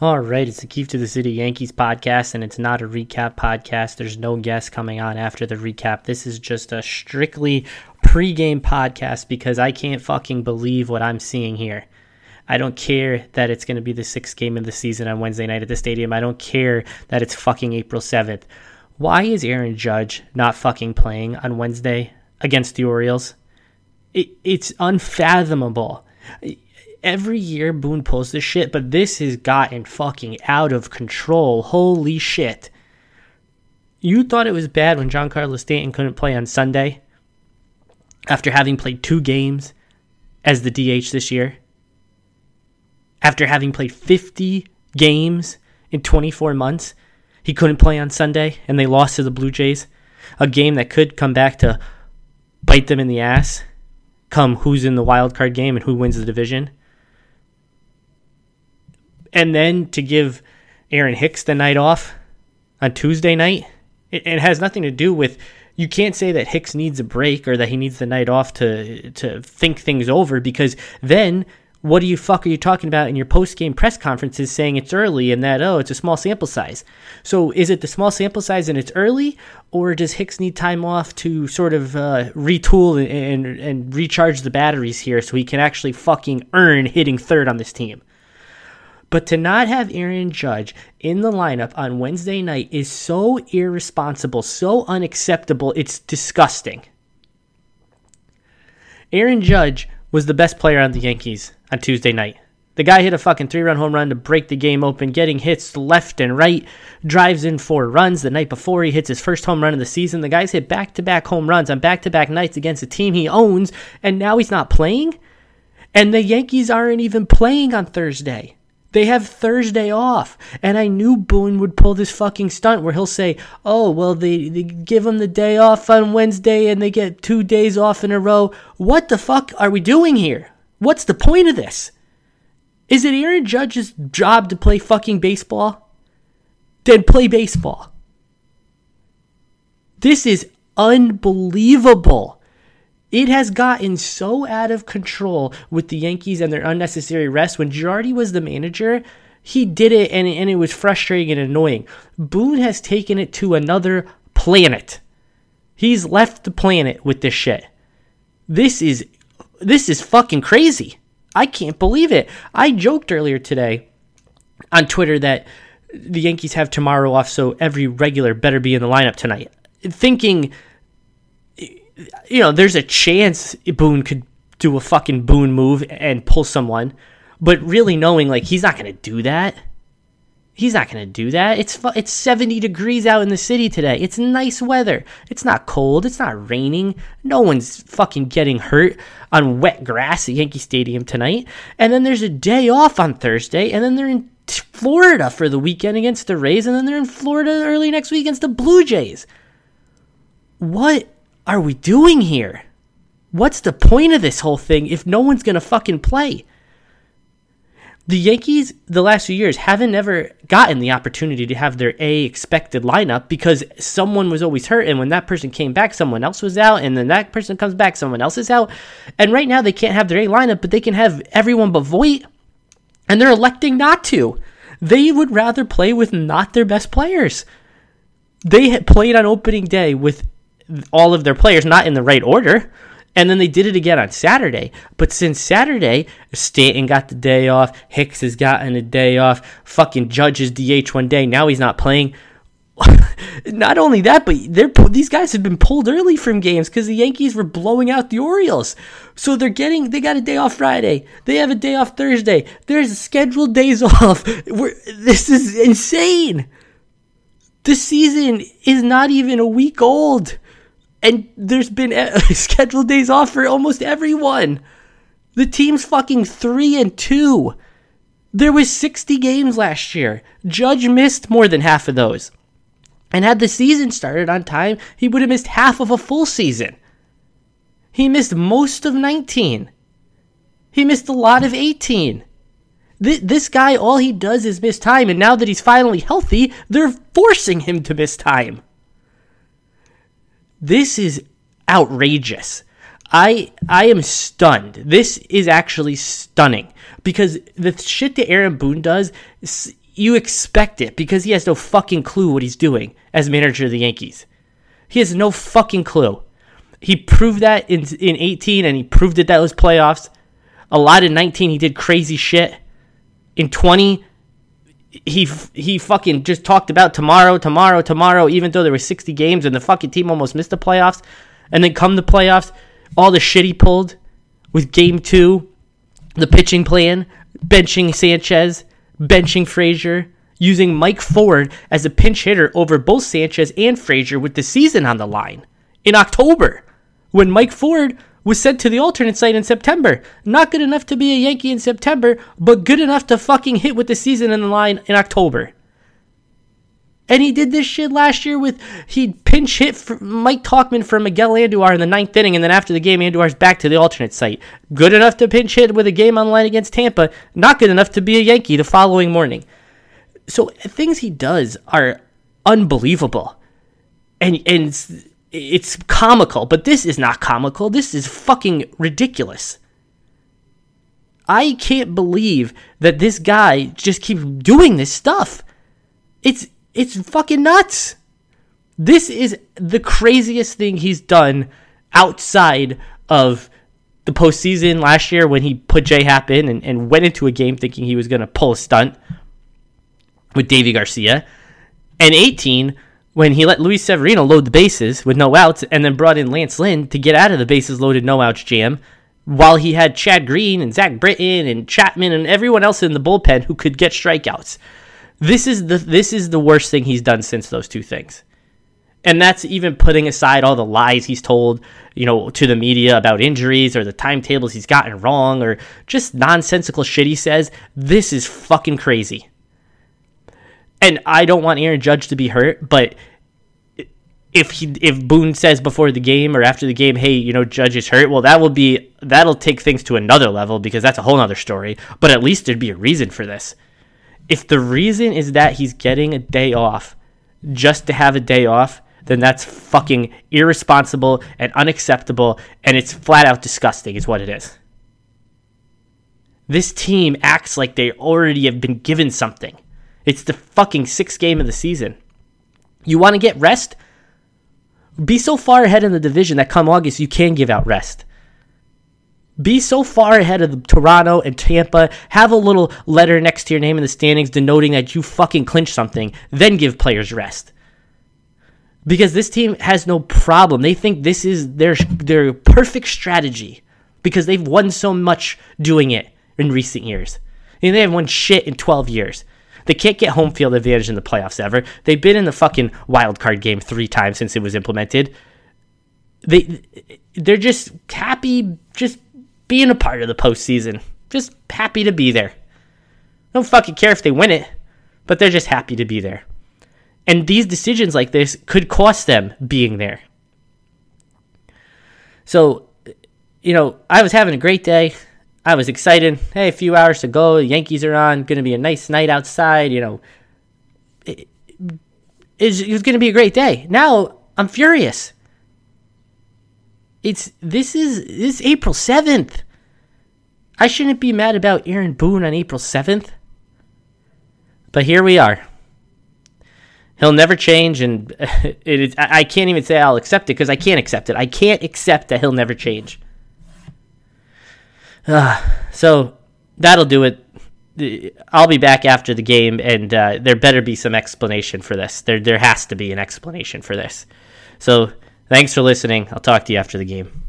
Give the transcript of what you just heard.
All right, it's the Keefe to the City Yankees podcast, and it's not a recap podcast. There's no guest coming on after the recap. This is just a strictly pregame podcast because I can't fucking believe what I'm seeing here. I don't care that it's going to be the sixth game of the season on Wednesday night at the stadium. I don't care that it's fucking April 7th. Why is Aaron Judge not fucking playing on Wednesday against the Orioles? It, it's unfathomable every year Boone pulls this shit, but this has gotten fucking out of control. Holy shit. You thought it was bad when Giancarlo Stanton couldn't play on Sunday after having played two games as the DH this year? After having played 50 games in 24 months, he couldn't play on Sunday and they lost to the Blue Jays. A game that could come back to bite them in the ass come who's in the wild card game and who wins the division and then to give Aaron Hicks the night off on Tuesday night, it, it, has nothing to do with. You can't say that Hicks needs a break or that he needs the night off to to think things over because then what do you fuck are you talking about in your post game press conferences saying it's early and that oh it's a small sample size? So is it the small sample size and it's early, or does Hicks need time off to sort of uh, retool and, and and recharge the batteries here so he can actually fucking earn hitting third on this team? But to not have Aaron Judge in the lineup on Wednesday night is so irresponsible, so unacceptable, it's disgusting. Aaron Judge was the best player on the Yankees on Tuesday night. The guy hit a fucking three run home run to break the game open, getting hits left and right, drives in four runs. The night before, he hits his first home run of the season. The guy's hit back to back home runs on back to back nights against a team he owns, and now he's not playing? And the Yankees aren't even playing on Thursday. They have Thursday off. And I knew Boone would pull this fucking stunt where he'll say, oh, well, they, they give them the day off on Wednesday and they get two days off in a row. What the fuck are we doing here? What's the point of this? Is it Aaron Judge's job to play fucking baseball? Then play baseball. This is unbelievable. It has gotten so out of control with the Yankees and their unnecessary rest. When Girardi was the manager, he did it and, and it was frustrating and annoying. Boone has taken it to another planet. He's left the planet with this shit. This is this is fucking crazy. I can't believe it. I joked earlier today on Twitter that the Yankees have tomorrow off, so every regular better be in the lineup tonight. Thinking you know, there's a chance Boone could do a fucking Boone move and pull someone, but really knowing like he's not going to do that. He's not going to do that. It's it's 70 degrees out in the city today. It's nice weather. It's not cold. It's not raining. No one's fucking getting hurt on wet grass at Yankee Stadium tonight. And then there's a day off on Thursday, and then they're in Florida for the weekend against the Rays, and then they're in Florida early next week against the Blue Jays. What are we doing here? What's the point of this whole thing if no one's going to fucking play? The Yankees, the last few years, haven't ever gotten the opportunity to have their A expected lineup because someone was always hurt. And when that person came back, someone else was out. And then that person comes back, someone else is out. And right now, they can't have their A lineup, but they can have everyone but Voit. And they're electing not to. They would rather play with not their best players. They had played on opening day with all of their players, not in the right order. And then they did it again on Saturday. But since Saturday, Stanton got the day off, Hicks has gotten a day off, fucking Judge's DH one day. Now he's not playing. not only that, but they're these guys have been pulled early from games because the Yankees were blowing out the Orioles. So they're getting they got a day off Friday. They have a day off Thursday. There's scheduled days off. We're, this is insane. The season is not even a week old and there's been scheduled days off for almost everyone. The team's fucking 3 and 2. There was 60 games last year. Judge missed more than half of those. And had the season started on time, he would have missed half of a full season. He missed most of 19. He missed a lot of 18. This guy, all he does is miss time, and now that he's finally healthy, they're forcing him to miss time. This is outrageous. I I am stunned. This is actually stunning because the shit that Aaron Boone does, you expect it because he has no fucking clue what he's doing as manager of the Yankees. He has no fucking clue. He proved that in in 18 and he proved it that was playoffs. A lot in 19 he did crazy shit. In 20 he he fucking just talked about tomorrow, tomorrow, tomorrow even though there were 60 games and the fucking team almost missed the playoffs. And then come the playoffs, all the shit he pulled with game 2, the pitching plan, benching Sanchez, benching Frazier, using Mike Ford as a pinch hitter over both Sanchez and Frazier with the season on the line in October when Mike Ford was sent to the alternate site in September. Not good enough to be a Yankee in September, but good enough to fucking hit with the season on the line in October. And he did this shit last year with he'd pinch hit Mike Tauchman for Miguel Andujar in the ninth inning, and then after the game, Andujar's back to the alternate site. Good enough to pinch hit with a game on line against Tampa, not good enough to be a Yankee the following morning. So things he does are unbelievable, and and it's, comical. But this is not comical. This is fucking ridiculous. I can't believe that this guy just keeps doing this stuff. It's it's fucking nuts. This is the craziest thing he's done outside of the postseason last year when he put J Happ in and, and went into a game thinking he was to pull a stunt with Deivi Garcia. And 18 when he let Luis Severino load the bases with no outs and then brought in Lance Lynn to get out of the bases loaded no outs jam while he had Chad Green and Zach Britton and Chapman and everyone else in the bullpen who could get strikeouts. This is the this is the worst thing he's done since those two things. And that's even putting aside all the lies he's told, you know, to the media about injuries or the timetables he's gotten wrong or just nonsensical shit he says. This is fucking crazy. And I don't want Aaron Judge to be hurt, but if he if Boone says before the game or after the game, hey, you know, Judge is hurt, well, that will be that'll take things to another level because that's a whole other story. But at least there'd be a reason for this if the reason is that he's getting a day off just to have a day off, then that's fucking irresponsible and unacceptable, and it's flat out disgusting, is what it is. This team acts like they already have been given something. It's the fucking sixth game of the season. You want to get rest? Be so far ahead in the division that come August you can give out rest be so far ahead of Toronto and Tampa, have a little letter next to your name in the standings denoting that you fucking clinched something, then give players rest. Because this team has no problem. They think this is their their perfect strategy because they've won so much doing it in recent years. And they haven't won shit in 12 years. They can't get home field advantage in the playoffs ever. They've been in the fucking wild card game 3 times since it was implemented. They they're just happy just being a part of the postseason. Just happy to be there. Don't fucking care if they win it, but they're just happy to be there. And these decisions like this could cost them being there. So, you know, I was having a great day. I was excited. Hey, a few hours to go. The Yankees are on. Going to be a nice night outside. You know, it, it was going to be a great day. Now I'm furious. It's this is this is April seventh. I shouldn't be mad about Aaron Boone on April seventh. But here we are. He'll never change, and it is. I can't even say I'll accept it because I can't accept it. I can't accept that he'll never change. Uh, so that'll do it. I'll be back after the game, and uh, there better be some explanation for this. There, there has to be an explanation for this. So Thanks for listening. I'll talk to you after the game.